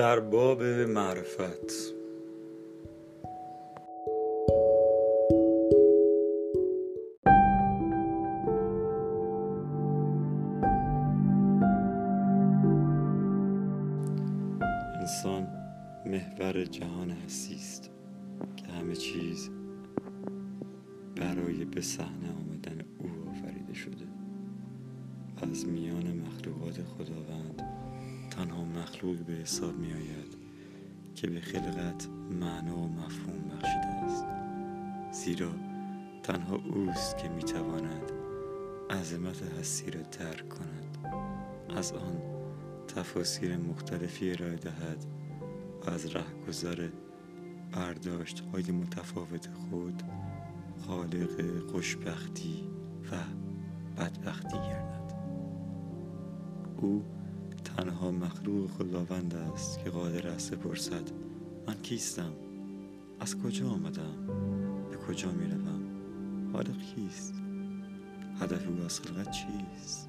در باب معرفت. انسان محور جهان هستی است که همه چیز برای به صحنه آمدن او آفریده شده. از میان مخلوقات خداوند تنها مخلوق به حساب می آید که به خلقت معنا و مفهوم بخشیده است. زیرا تنها اوست که می تواند عظمت هستی را درک کند. از آن تفاسیر مختلفی ارائه دهد و از رهگذر برداشت های متفاوت خود خالق خوشبختی و بدبختی گردد. او تنها مخلوق خداوند است که قادر است بپرسد من کیستم؟ از کجا آمدم؟ به کجا می روم خالق کیست؟ هدف او از خلقت چیست؟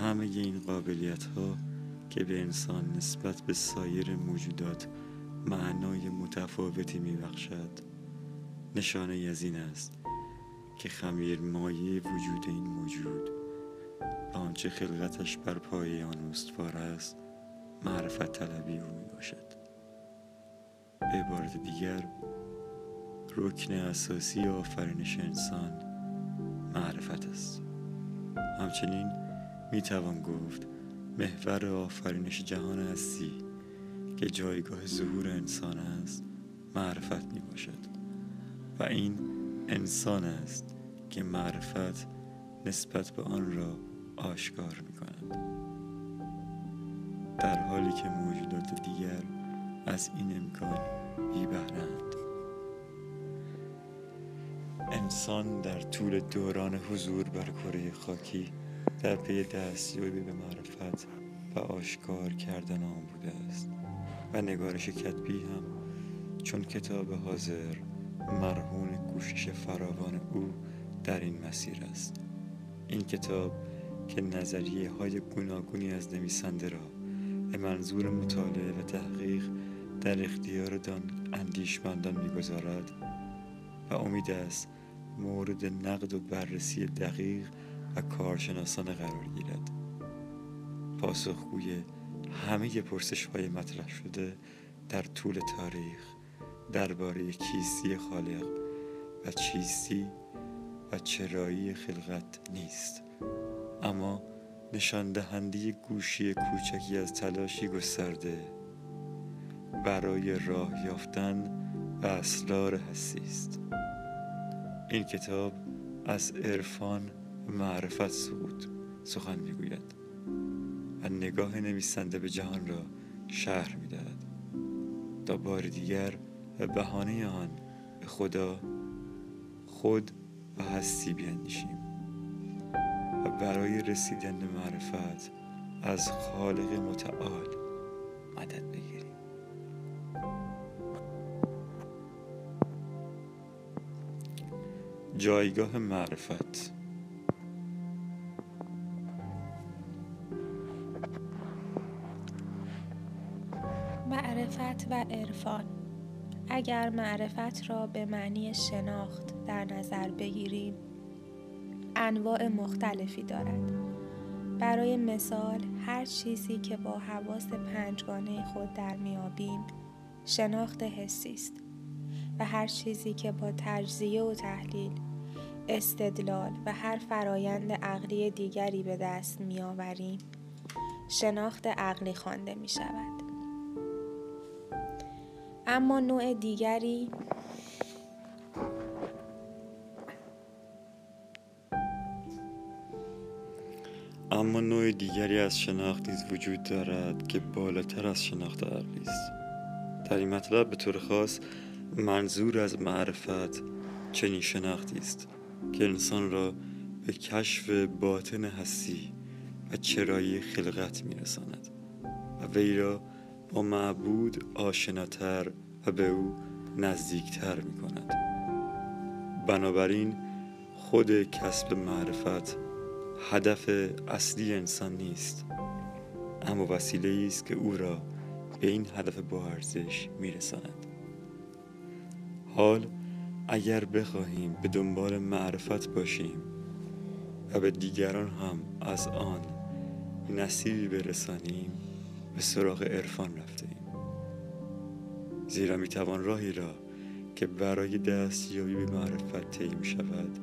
همه این قابلیت ها که به انسان نسبت به سایر موجودات معنای متفاوتی می بخشد نشانه از این است که خمیر مایه وجود این موجود. آنچه خلقتش بر پای آن استوار است معرفت طلبی او می باشد به عبارت دیگر رکن اساسی آفرینش انسان معرفت است. همچنین می توان گفت محور آفرینش جهان هستی که جایگاه ظهور انسان است معرفت می باشد و این انسان است که معرفت نسبت به آن را آشکار می کند در حالی که موجودات دیگر از این امکان بی بهرند انسان در طول دوران حضور بر کره خاکی در پی دستیابی به معرفت و آشکار کردن آن بوده است و نگارش کتبی هم چون کتاب حاضر مرهون کوشش فراوان او در این مسیر است. این کتاب که نظریه های گوناگونی از نویسنده را به منظور مطالعه و تحقیق در اختیار دان اندیشمندان می‌گذارد و امید است مورد نقد و بررسی دقیق و کارشناسانه قرار گیرد. پاسخگوی همه پرسش های مطرح شده در طول تاریخ درباره کیستی خالق و چیستی و چرایی خلقت نیست. اما نشان دهنده گوشی کوچکی از تلاشی گسترده. برای راه یافتن و اسرار هستی است. این کتاب از عرفان معرفت سقوط سخن می‌گوید و نگاه نویسنده به جهان را شهر می‌دهد. تا بار دیگر به بهانه آن به خدا خود و هستی بیاندیشیم و برای رسیدن به معرفت از خالق متعال مدد بگیریم. جایگاه معرفت. معرفت و عرفان. اگر معرفت را به معنی شناخت در نظر بگیریم انواع مختلفی دارد برای مثال هر چیزی که با حواس پنجگانه خود در میابیم شناخت حسی است و هر چیزی که با تجزیه و تحلیل استدلال و هر فرایند عقلی دیگری به دست میآوریم شناخت عقلی خوانده می شود. اما نوع دیگری اما نوع دیگری از شناخت نیز وجود دارد که بالاتر از شناخت عقلی است. در این مطلب به طور خاص منظور از معرفت چنین شناختی است که انسان را به کشف باطن هستی و چرایی خلقت میرساند و وی را با معبود آشناتر و به او نزدیکتر می کند بنابراین خود کسب معرفت هدف اصلی انسان نیست اما وسیله است که او را به این هدف با ارزش میرساند. حال اگر بخواهیم به دنبال معرفت باشیم و به دیگران هم از آن نصیبی برسانیم به سراغ عرفان رفتیم زیرا می‌توان راهی را که برای دستیابی به معرفت طی شود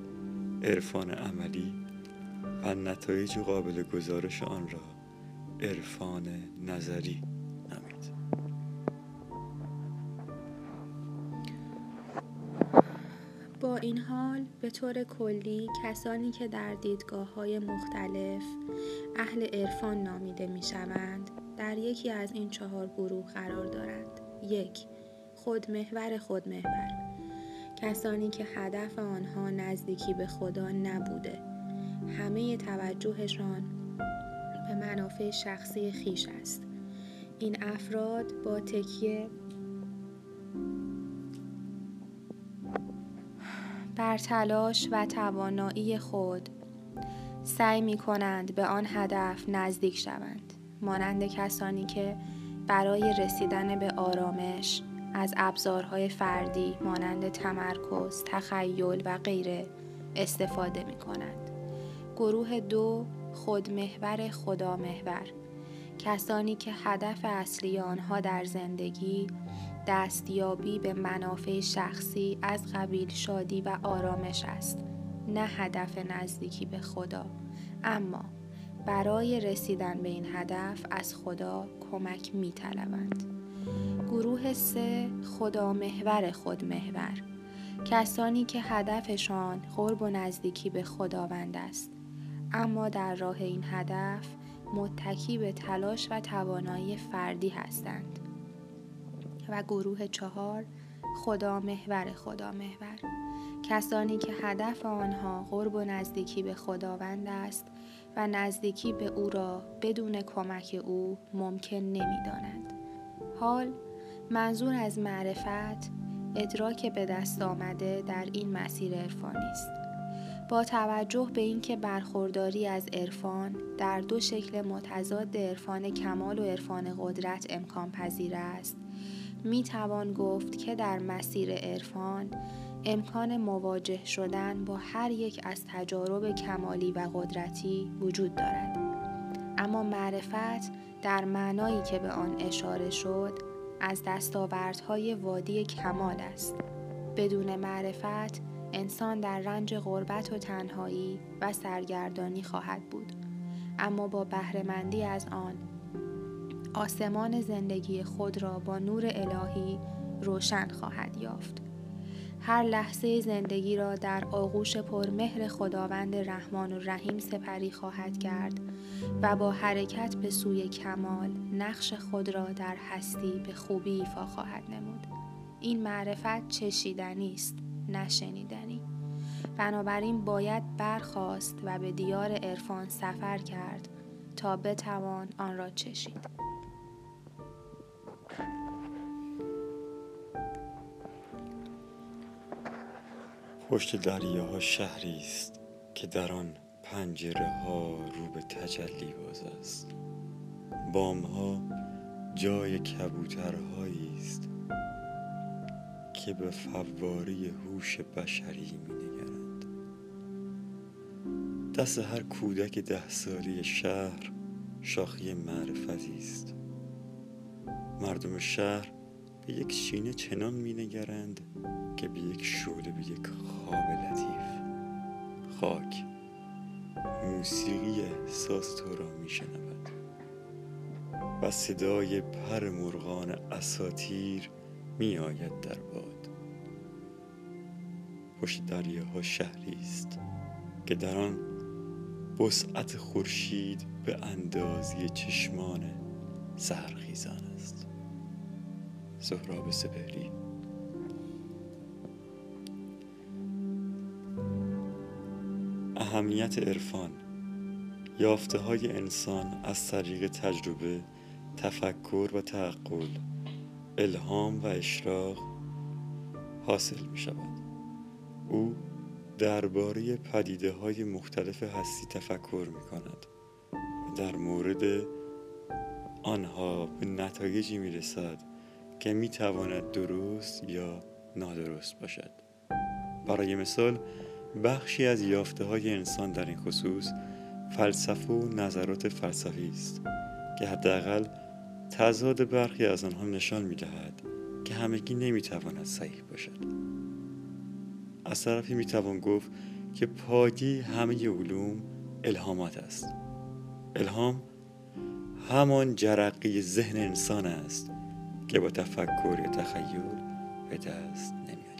عرفان عملی و نتایج قابل گزارش آن را عرفان نظری نامید با این حال به طور کلی کسانی که در دیدگاه های مختلف اهل عرفان نامیده می شوند در یکی از این چهار گروه قرار دارند. یک خودمحور خودمحور. کسانی که هدف آنها نزدیکی به خدا نبوده. همه توجهشان به منافع شخصی خیش است این افراد با تکیه بر تلاش و توانایی خود سعی می کنند به آن هدف نزدیک شوند مانند کسانی که برای رسیدن به آرامش از ابزارهای فردی مانند تمرکز، تخیل و غیره استفاده می کنند. گروه دو خودمحور خدامحور. کسانی که هدف اصلی آنها در زندگی دستیابی به منافع شخصی از قبیل شادی و آرامش است نه هدف نزدیکی به خدا. اما برای رسیدن به این هدف از خدا کمک می طلبند. گروه سه خدا محور خود محور کسانی که هدفشان قرب و نزدیکی به خداوند است. اما در راه این هدف متکی به تلاش و توانایی فردی هستند و گروه چهار خدا محور خدا محور کسانی که هدف آنها قرب و نزدیکی به خداوند است و نزدیکی به او را بدون کمک او ممکن نمی دانند. حال منظور از معرفت ادراک به دست آمده در این مسیر عرفانی است. با توجه به اینکه برخورداری از عرفان در دو شکل متضاد عرفان کمال و عرفان قدرت امکان پذیر است می توان گفت که در مسیر عرفان امکان مواجه شدن با هر یک از تجارب کمالی و قدرتی وجود دارد. اما معرفت در معنایی که به آن اشاره شد از دستاوردهای وادی کمال است. بدون معرفت انسان در رنج غربت و تنهایی و سرگردانی خواهد بود. اما با بهرهمندی از آن آسمان زندگی خود را با نور الهی روشن خواهد یافت. هر لحظه زندگی را در آغوش پرمهر خداوند رحمان و رحیم سپری خواهد کرد و با حرکت به سوی کمال نقش خود را در هستی به خوبی ایفا خواهد نمود. این معرفت چشیدنی است. نشنیدنی. بنابراین باید برخواست و به دیار عرفان سفر کرد تا بتوان آن را چشید. پشت دریاها شهری است که در آن پنجره ها رو به تجلی باز است. بام ها جای کبوترهایی است. که به فواری هوش بشری می نگرند دست هر کودک ده سالی شهر شاخی معرفتی است. مردم شهر به یک شینه چنان می نگرند که به یک شعله به یک خواب لطیف. خاک موسیقی احساس تو را می شنود و صدای پر مرغان اساتیر می آید در باد. پشت دریاها شهری است که در آن وسعت خورشید به اندازی چشمان سهرخیزان است. سهراب سپهری. اهمیت عرفان. یافته های انسان از طریق تجربه تفکر و تعقل الهام و اشراق حاصل می شود او درباره پدیده های مختلف هستی تفکر می کند در مورد آنها به نتایجی می‌رسد که می‌تواند درست یا نادرست باشد. برای مثال بخشی از یافته های انسان در این خصوص فلسفه و نظرات فلسفی است که حداقل تضاد برخی از آنها نشان می‌دهد که همگی نمی‌تواند صحیح باشد. از طرفی می‌توان گفت که پادی همه علوم الهامات است. الهام همان جرقی ذهن انسان است که با تفکر یا تخیل به دست نمیآید.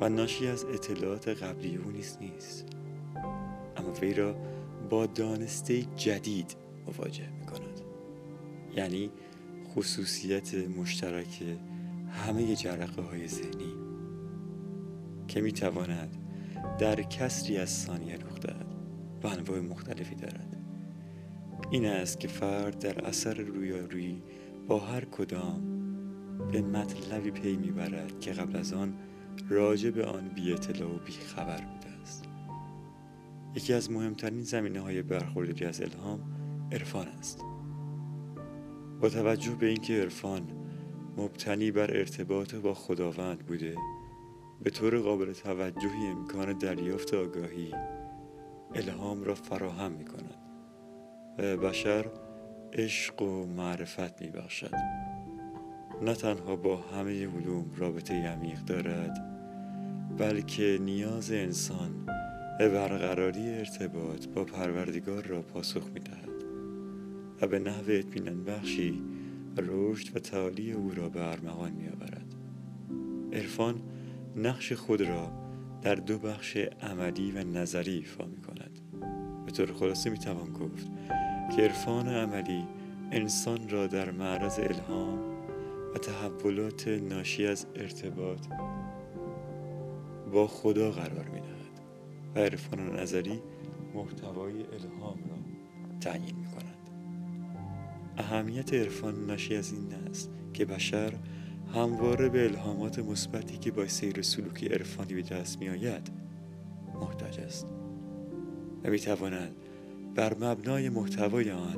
و ناشی از اطلاعات قبلی او نیز نیست. اما وی را با دانسته جدید مواجه می کند یعنی خصوصیت مشترک همه جرقه های ذهنی. که می تواند در کسری از ثانیه رخ دهد و انواع مختلفی دارد. این است که فرد در اثر رویارویی با هر کدام به مطلبی پی می‌برد که قبل از آن راجع به آن بی اطلاع و بی خبر بوده است. یکی از مهمترین زمینه های برخورداری از الهام عرفان است. با توجه به اینکه عرفان مبتنی بر ارتباط با خداوند بوده به طور قابل توجهی امکان دریافت آگاهی الهام را فراهم می کند و بشر عشق و معرفت می بخشد نه تنها با همه علوم رابطه عمیق دارد بلکه نیاز انسان به برقراری ارتباط با پروردگار را پاسخ می دهد و به نحو اطمینان بخشی رشد و تعالی او را به ارمغان می آورد عرفان نقش خود را در دو بخش عملی و نظری ایفا می کند به طور خلاصه می توان گفت که عرفان عملی انسان را در معرض الهام و تحولات ناشی از ارتباط با خدا قرار می دهد و عرفان نظری محتوای الهام را تعیین می کند اهمیت عرفان ناشی از این است که بشر همواره به الهامات مثبتی که با سیر سلوکی عرفانی به دست می آید محتاج است. و می تواند بر مبنای محتوای آن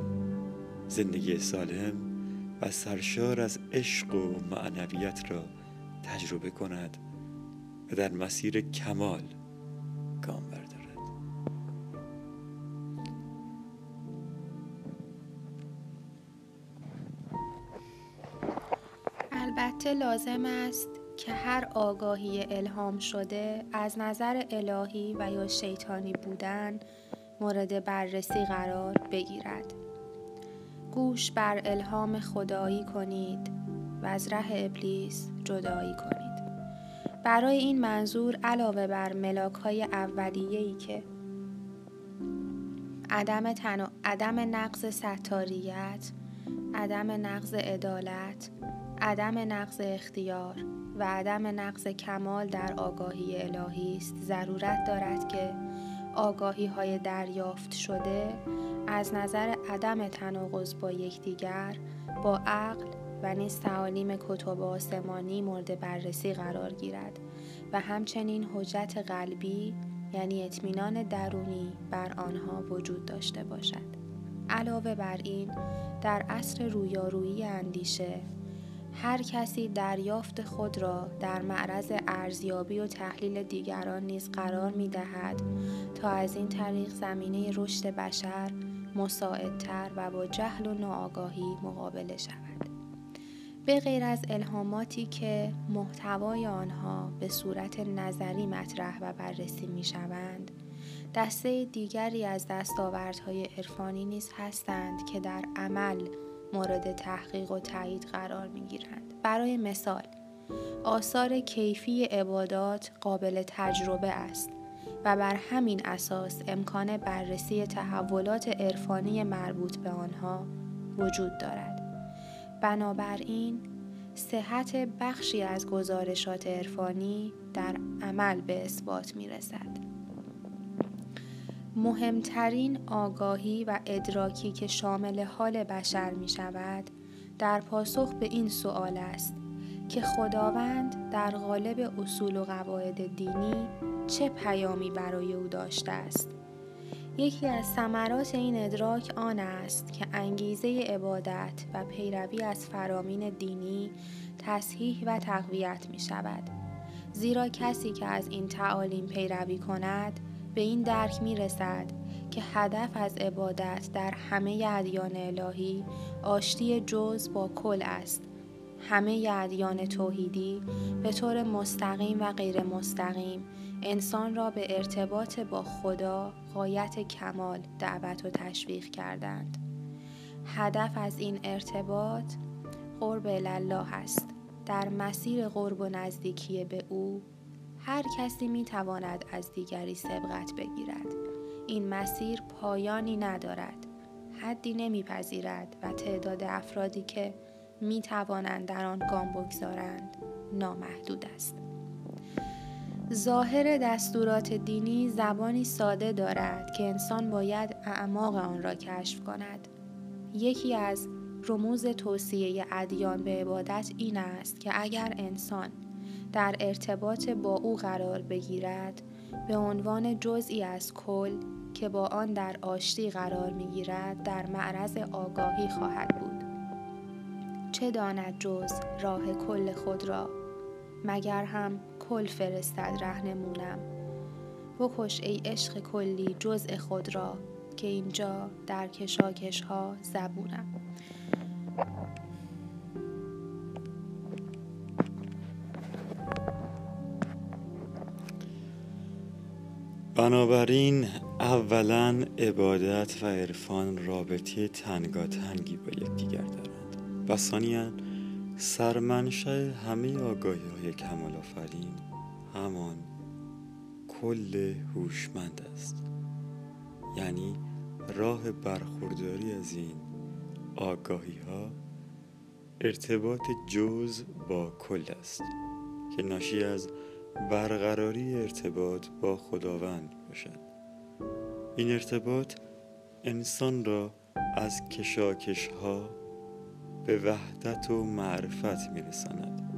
زندگی سالم و سرشار از عشق و معنویت را تجربه کند و در مسیر کمال گام بردارد البته لازم است که هر آگاهی الهام شده از نظر الهی و یا شیطانی بودن مورد بررسی قرار بگیرد. گوش بر الهام خدایی کنید و از ره ابلیس جدایی کنید. برای این منظور علاوه بر ملاک های اولیه‌ای که عدم, تن... عدم نقض ستاریت عدم نقض عدالت عدم نقض اختیار و عدم نقض کمال در آگاهی الهی است. ضرورت دارد که آگاهی های دریافت شده از نظر عدم تناقض با یکدیگر با عقل و نیز تعالیم کتب آسمانی مورد بررسی قرار گیرد و همچنین حجت قلبی یعنی اطمینان درونی بر آنها وجود داشته باشد. علاوه بر این در عصر رویارویی اندیشه هر کسی دریافت خود را در معرض ارزیابی و تحلیل دیگران نیز قرار می دهد تا از این طریق زمینه رشد بشر مساعدتر و با جهل و ناآگاهی مقابله شود. به غیر از الهاماتی که محتوای آنها به صورت نظری مطرح و بررسی می شوند، دسته دیگری از دستاوردهای عرفانی نیز هستند که در عمل مورد تحقیق و تایید قرار می گیرند. برای مثال آثار کیفی عبادات قابل تجربه است و بر همین اساس امکان بررسی تحولات عرفانی مربوط به آنها وجود دارد. بنابراین صحت بخشی از گزارشات عرفانی در عمل به اثبات می رسد. مهمترین آگاهی و ادراکی که شامل حال بشر می شود در پاسخ به این سوال است که خداوند در قالب اصول و قواعد دینی چه پیامی برای او داشته است یکی از ثمرات این ادراک آن است که انگیزه عبادت و پیروی از فرامین دینی تصحیح و تقویت می شود. زیرا کسی که از این تعالیم پیروی کند به این درک می رسد که هدف از عبادت در همه ادیان الهی آشتی جز با کل است همه ادیان توحیدی به طور مستقیم و غیر مستقیم انسان را به ارتباط با خدا قایت کمال دعوت و تشویق کردند. هدف از این ارتباط قرب الله است. در مسیر قرب و نزدیکی به او هر کسی می تواند از دیگری سبقت بگیرد. این مسیر پایانی ندارد. حدی نمیپذیرد و تعداد افرادی که می توانند در آن گام بگذارند نامحدود است. ظاهر دستورات دینی زبانی ساده دارد که انسان باید اعماق آن را کشف کند. یکی از رموز توصیه ادیان به عبادت این است که اگر انسان در ارتباط با او قرار بگیرد به عنوان جزئی از کل که با آن در آشتی قرار می‌گیرد در معرض آگاهی خواهد بود. چه داند جز راه کل خود را؟ مگر هم کل فرستد رهنمونم بکش ای عشق کلی جزء خود را که اینجا در کشاکش ها زبونم. بنابراین اولا عبادت و عرفان رابطه تنگاتنگی با یکدیگر دارند. و ثانیا سرمنشه همه آگاهی های کمال آفرین همان کل هوشمند است. یعنی راه برخورداری از این آگاهی ها ارتباط جز با کل است. که ناشی از برقراری ارتباط با خداوند باشد. این ارتباط انسان را از کشاکش ها به وحدت و معرفت میرساند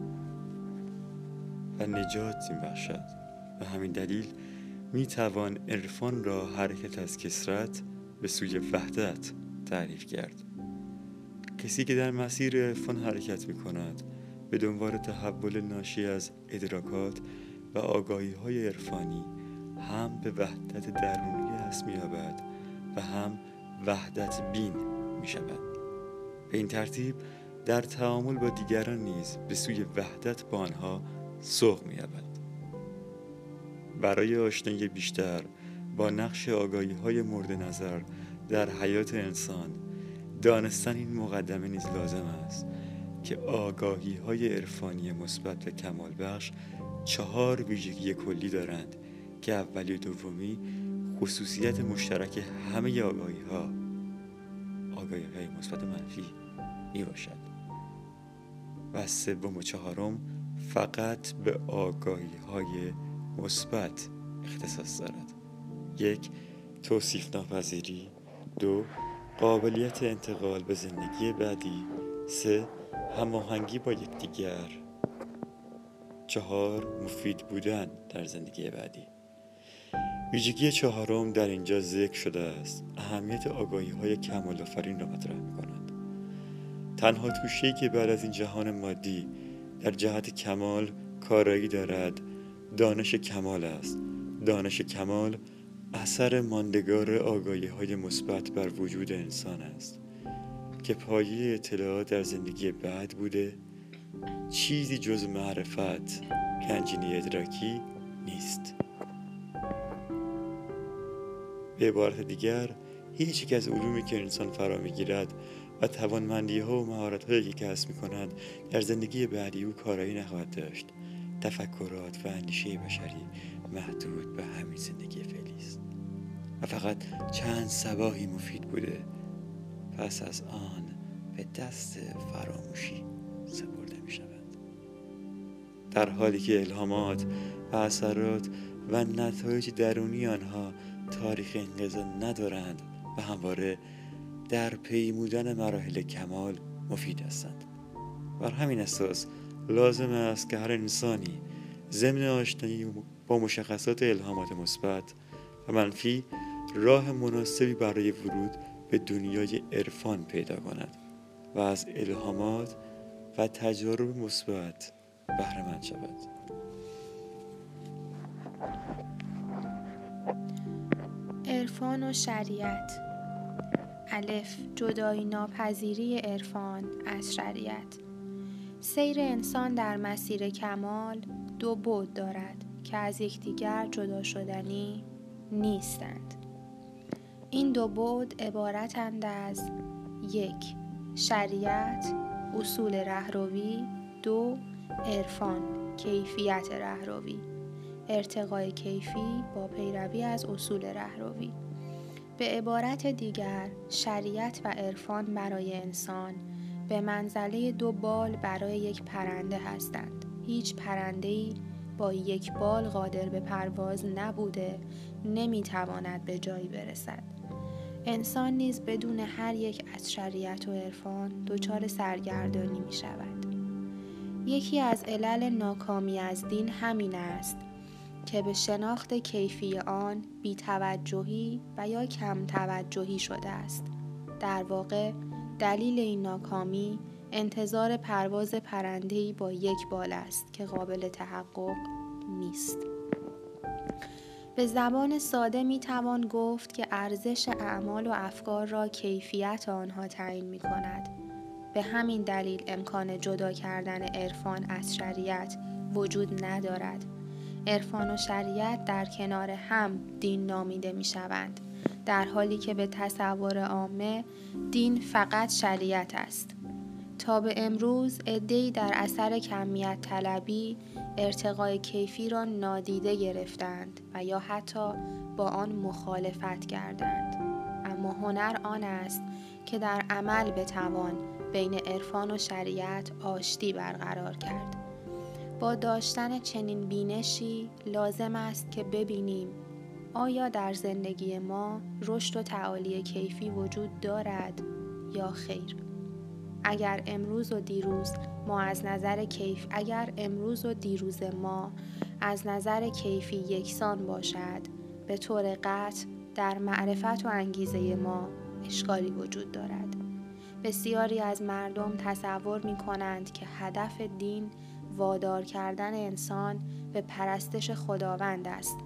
و نجات میبخشد و همین دلیل می‌توان عرفان را حرکت از کسرت به سوی وحدت تعریف کرد. کسی که در مسیر عرفان حرکت می کند به دنبال تحول ناشی از ادراکات آگاهی های عرفانی هم به وحدت درونی هست می و هم وحدت بین می شود به این ترتیب در تعامل با دیگران نیز به سوی وحدت با آنها سوق می برای آشنایی بیشتر با نقش آگاهی های مورد نظر در حیات انسان دانستن این مقدمه نیز لازم است که آگاهی های عرفانی مثبت و کمال بخش چهار ویژگی کلی دارند که اولی و دومی خصوصیت مشترک همه آگاهی ها آگاهی های مثبت و منفی می باشد. و سوم و چهارم فقط به آگاهی های مثبت اختصاص دارد. یک توصیف ناپذیری دو قابلیت انتقال به زندگی بعدی. سه هماهنگی با یکدیگر. چهار مفید بودن در زندگی بعدی. ویژگی چهارم در اینجا ذکر شده است. اهمیت آگاهی های کمال آفرین را مطرح می کند تنها توشهی که بعد از این جهان مادی در جهت کمال کارایی دارد دانش کمال است. دانش کمال اثر ماندگار آگاهی های مثبت بر وجود انسان است. که پایه اطلاعات در زندگی بعد بوده چیزی جز معرفت گنجینه ادراکی نیست. به عبارت دیگر هیچ یک از علومی که انسان فرا می‌گیرد و توانمندی ها و مهارت هایی که کسب می کند در زندگی بعدی او کارایی نخواهد داشت. تفکرات و اندیشه بشری محدود به همین زندگی فعلی است. و فقط چند سباهی مفید بوده پس از آن به دست فراموشی. سپرده می شود. در حالی که الهامات و اثرات و نتایج درونی آنها تاریخ انقضا ندارند و همواره در پیمودن مراحل کمال مفید هستند. بر همین اساس لازم است که هر انسانی ضمن آشنایی با مشخصات الهامات مثبت و منفی راه مناسبی برای ورود به دنیای عرفان پیدا کند و از الهامات و تجارب مثبت بهره شود. عرفان و شریعت. الف جدایی ناپذیری عرفان از شریعت. سیر انسان در مسیر کمال دو بود دارد که از یکدیگر جدا شدنی نیستند. این دو بود عبارتند از یک شریعت اصول رهروی. دو عرفان کیفیت رهروی. ارتقای کیفی با پیروی از اصول رهروی. به عبارت دیگر شریعت و عرفان برای انسان به منزله دو بال برای یک پرنده هستند. هیچ پرنده‌ای با یک بال قادر به پرواز نبوده نمی‌تواند به جایی برسد. انسان نیز بدون هر یک از شریعت و عرفان دچار سرگردانی می شود. یکی از علل ناکامی از دین همین است که به شناخت کیفی آن بیتوجهی و یا کم توجهی شده است. در واقع دلیل این ناکامی انتظار پرواز پرندهی با یک بال است که قابل تحقق نیست. به زبان ساده می توان گفت که ارزش اعمال و افکار را کیفیت آنها تعیین می کند. به همین دلیل امکان جدا کردن عرفان از شریعت وجود ندارد. عرفان و شریعت در کنار هم دین نامیده می شوند. در حالی که به تصور عامه دین فقط شریعت است. تا به امروز عدهای در اثر کمیت طلبی ارتقای کیفی را نادیده گرفتند و یا حتی با آن مخالفت کردند. اما هنر آن است که در عمل بتوان بین عرفان و شریعت آشتی برقرار کرد. با داشتن چنین بینشی لازم است که ببینیم آیا در زندگی ما رشد و تعالی کیفی وجود دارد یا خیر. اگر امروز و دیروز ما از نظر کیف اگر امروز و دیروز ما از نظر کیفی یکسان باشد به طور قطع در معرفت و انگیزه ما اشکالی وجود دارد. بسیاری از مردم تصور می کنند که هدف دین وادار کردن انسان به پرستش خداوند است.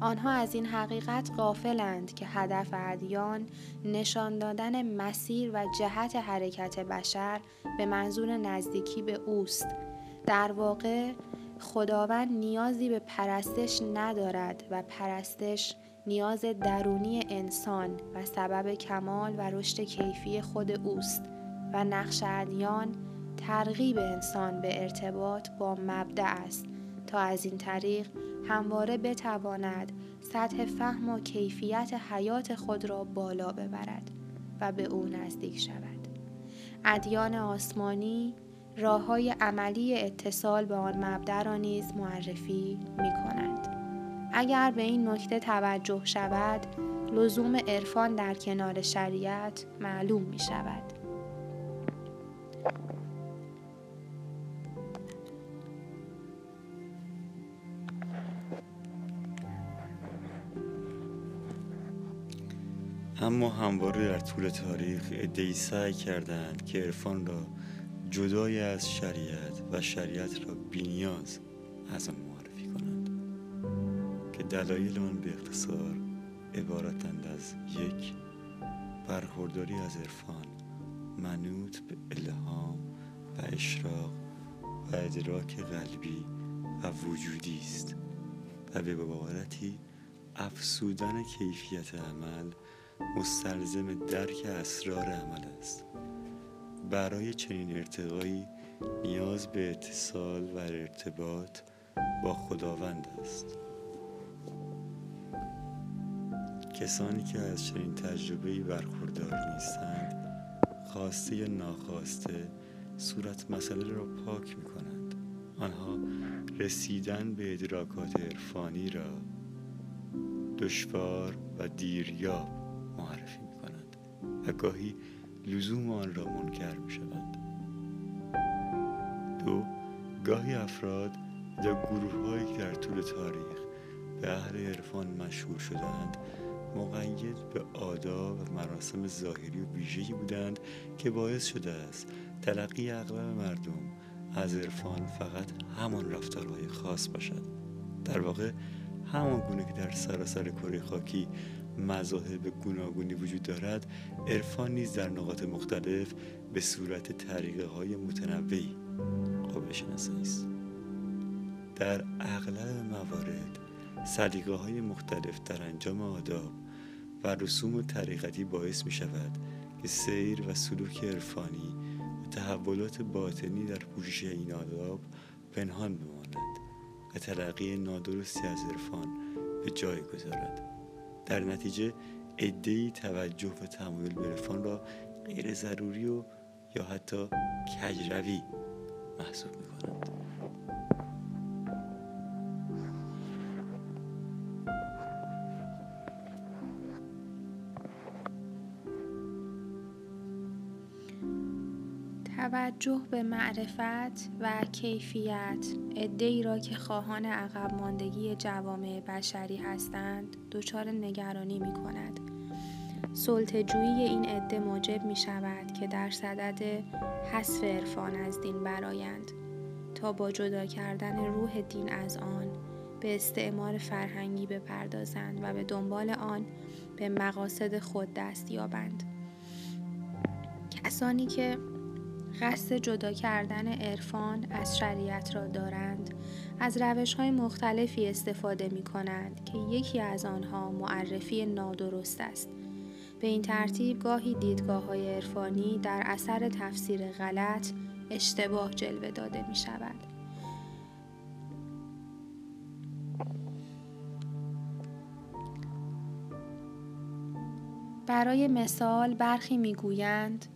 آنها از این حقیقت غافلند که هدف ادیان نشان دادن مسیر و جهت حرکت بشر به منظور نزدیکی به اوست. در واقع خداوند نیازی به پرستش ندارد و پرستش نیاز درونی انسان و سبب کمال و رشد کیفی خود اوست و نقش ادیان ترغیب انسان به ارتباط با مبدع است. تا از این طریق همواره بتواند سطح فهم و کیفیت حیات خود را بالا ببرد و به او نزدیک شود. ادیان آسمانی راه های عملی اتصال به آن مبدع را نیز معرفی می کنند. اگر به این نکته توجه شود، لزوم عرفان در کنار شریعت معلوم می شود. اما همواره در طول تاریخ ادهی سعی کردند که عرفان را جدای از شریعت و شریعت را بینیاز از آن معرفی کنند که دلایل آن به اختصار عبارتند از یک برخورداری از عرفان منوط به الهام و اشراق و ادراک قلبی و وجودی است و به عبارتی افسودن کیفیت عمل مستلزم درک اسرار عمل است. برای چنین ارتقایی نیاز به اتصال و ارتباط با خداوند است. کسانی که از چنین تجربه‌ای برخوردار نیستند خواسته یا ناخواسته صورت مسئله را پاک می کنند آنها رسیدن به ادراکات عرفانی را دشوار و دیریاب معرفی می کنند و گاهی لزوم آن را منکر می شوند دو گاهی افراد یا گروه هایی که در طول تاریخ به اهل عرفان مشهور شدند مقید به آداب و مراسم ظاهری و ویژه‌ای بودند که باعث شده است تلقی اغلب مردم از عرفان فقط همان رفتارهای خاص باشد. در واقع همان گونه که در سراسر کره خاکی مذاهب گوناگونی وجود دارد عرفان نیز در نقاط مختلف به صورت طریقه های متنوعی قابل شناسایی است در اغلب موارد سلیقه های مختلف در انجام آداب و رسوم طریقتی باعث می شود که سیر و سلوک عرفانی و تحولات باطنی در پوشش این آداب پنهان بماند و تلقی نادرستی از عرفان به جای گذارد. در نتیجه عدهای توجه و تمایل به عرفان را غیر ضروری و یا حتی کجروی محسوب می توجه به معرفت و کیفیت ای را که خواهان عقب ماندگی جوامع بشری هستند دچار نگرانی می کند سلطه‌جویی این عده موجب می شود که در صدد حذف عرفان از دین برایند تا با جدا کردن روح دین از آن به استعمار فرهنگی بپردازند و به دنبال آن به مقاصد خود دست یابند. کسانی که قصد جدا کردن عرفان از شریعت را دارند از روش های مختلفی استفاده می کنند که یکی از آنها معرفی نادرست است به این ترتیب گاهی دیدگاه های عرفانی در اثر تفسیر غلط اشتباه جلوه داده می شود. برای مثال برخی می‌گویند